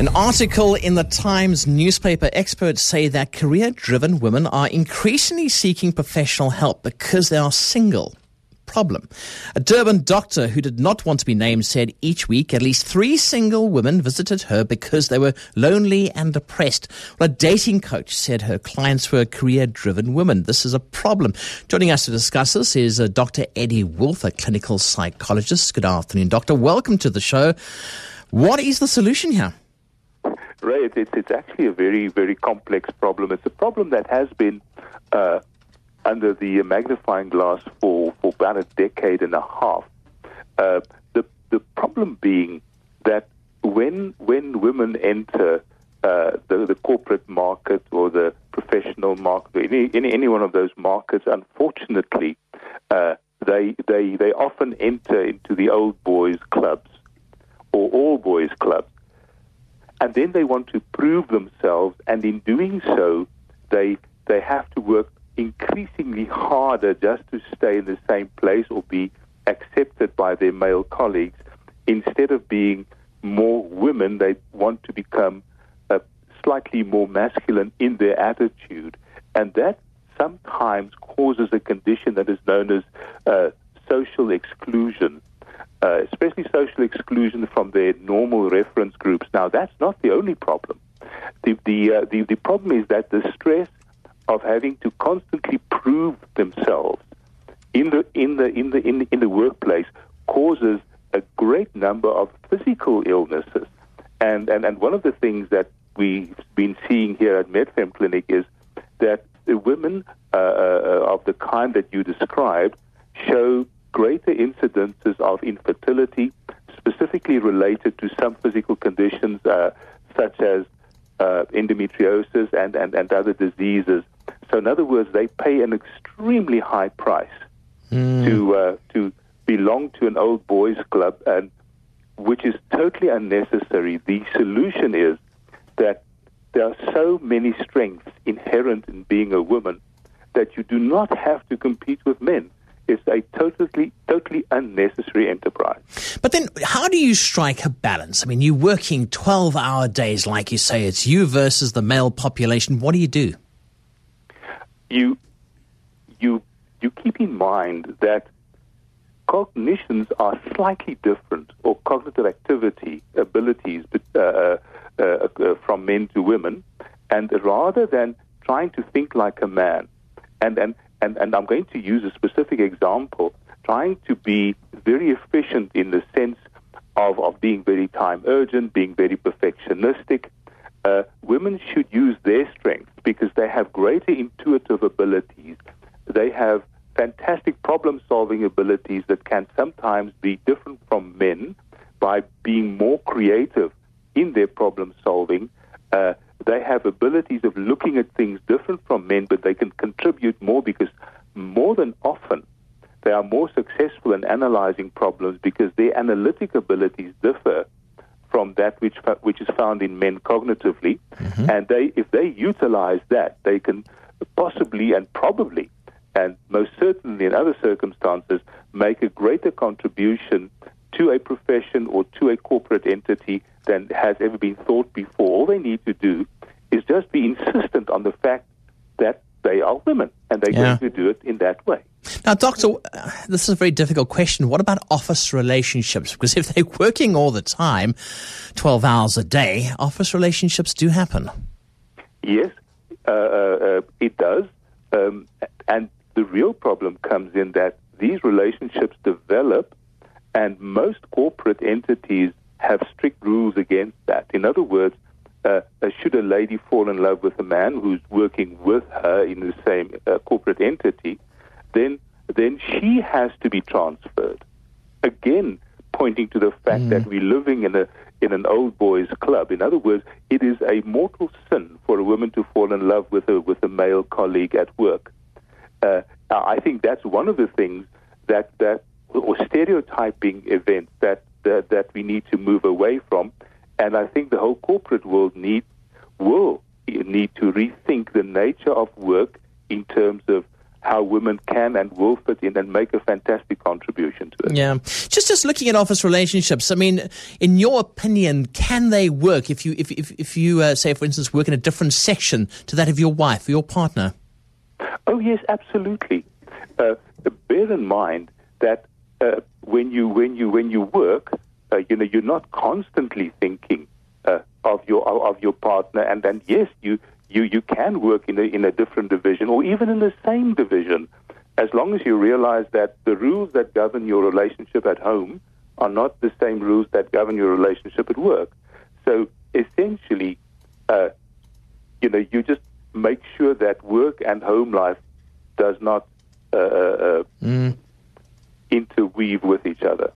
An article in the Times newspaper experts say that career driven women are increasingly seeking professional help because they are single. Problem. A Durban doctor who did not want to be named said each week at least three single women visited her because they were lonely and depressed. Well, a dating coach said her clients were career driven women. This is a problem. Joining us to discuss this is uh, Dr. Eddie Wolf, a clinical psychologist. Good afternoon, doctor. Welcome to the show. What is the solution here? Ray, it's, it's actually a very, very complex problem. It's a problem that has been uh, under the magnifying glass for, for about a decade and a half. Uh, the, the problem being that when, when women enter uh, the, the corporate market or the professional market, any, any, any one of those markets, unfortunately, uh, they, they, they often enter into the old boys clubs or all boys clubs and then they want to prove themselves, and in doing so, they they have to work increasingly harder just to stay in the same place or be accepted by their male colleagues. Instead of being more women, they want to become uh, slightly more masculine in their attitude, and that sometimes causes a condition that is known as uh, social exclusion uh, especially social exclusion from their normal reference groups. Now, that's not the only problem. The, the, uh, the, the problem is that the stress of having to constantly prove themselves in the, in the, in the, in the, in the workplace causes a great number of physical illnesses. And, and, and one of the things that we've been seeing here at MedFem Clinic is that the women uh, uh, of the kind that you described greater incidences of infertility, specifically related to some physical conditions uh, such as uh, endometriosis and, and, and other diseases. So, in other words, they pay an extremely high price mm. to uh, to belong to an old boys club, and which is totally unnecessary. The solution is that there are so many strengths inherent in being a woman that you do not have to compete with men is a totally, totally unnecessary enterprise. But then, how do you strike a balance? I mean, you're working 12 hour days, like you say, it's you versus the male population. What do you do? You, you, you keep in mind that cognitions are slightly different, or cognitive activity, abilities uh, uh, uh, from men to women. And rather than trying to think like a man, and, and and, and I'm going to use a specific example, trying to be very efficient in the sense of, of being very time urgent, being very perfectionistic. Uh, women should use their strengths because they have greater intuitive abilities. They have fantastic problem solving abilities that can sometimes be different from men by being more creative in their problem solving. Uh, they have abilities of looking at things different from men, but they can contribute more because more than often they are more successful in analyzing problems because their analytic abilities differ from that which which is found in men cognitively, mm-hmm. and they if they utilize that, they can possibly and probably and most certainly in other circumstances make a greater contribution to a profession or to a corporate entity than has ever been thought before. All they need to do is just be insistent on the fact that they are women and they're yeah. going to do it in that way. Now, Doctor, this is a very difficult question. What about office relationships? Because if they're working all the time, 12 hours a day, office relationships do happen. Yes, uh, uh, uh, it does. Um, and the real problem comes in that these relationships develop, and most corporate entities have strict rules against that. In other words, uh, uh, should a lady fall in love with a man who's working with her in the same uh, corporate entity, then then she has to be transferred. Again, pointing to the fact mm. that we're living in a in an old boys club. In other words, it is a mortal sin for a woman to fall in love with a with a male colleague at work. Uh, I think that's one of the things that that or stereotyping events that, that that we need to move away from and I think the whole corporate world need will need to rethink the nature of work in terms of how women can and will fit in and make a fantastic contribution to it. Yeah, just just looking at office relationships. I mean, in your opinion, can they work if you if if, if you uh, say, for instance, work in a different section to that of your wife or your partner? Oh yes, absolutely. Uh, bear in mind that uh, when you when you when you work, uh, you know you're not constantly thinking uh, of your of your partner, and then yes, you you you can work in a in a different division or even in the same division, as long as you realize that the rules that govern your relationship at home are not the same rules that govern your relationship at work. So essentially, uh, you know, you just make sure that work and home life does not uh, uh, uh, mm. Interweave with each other.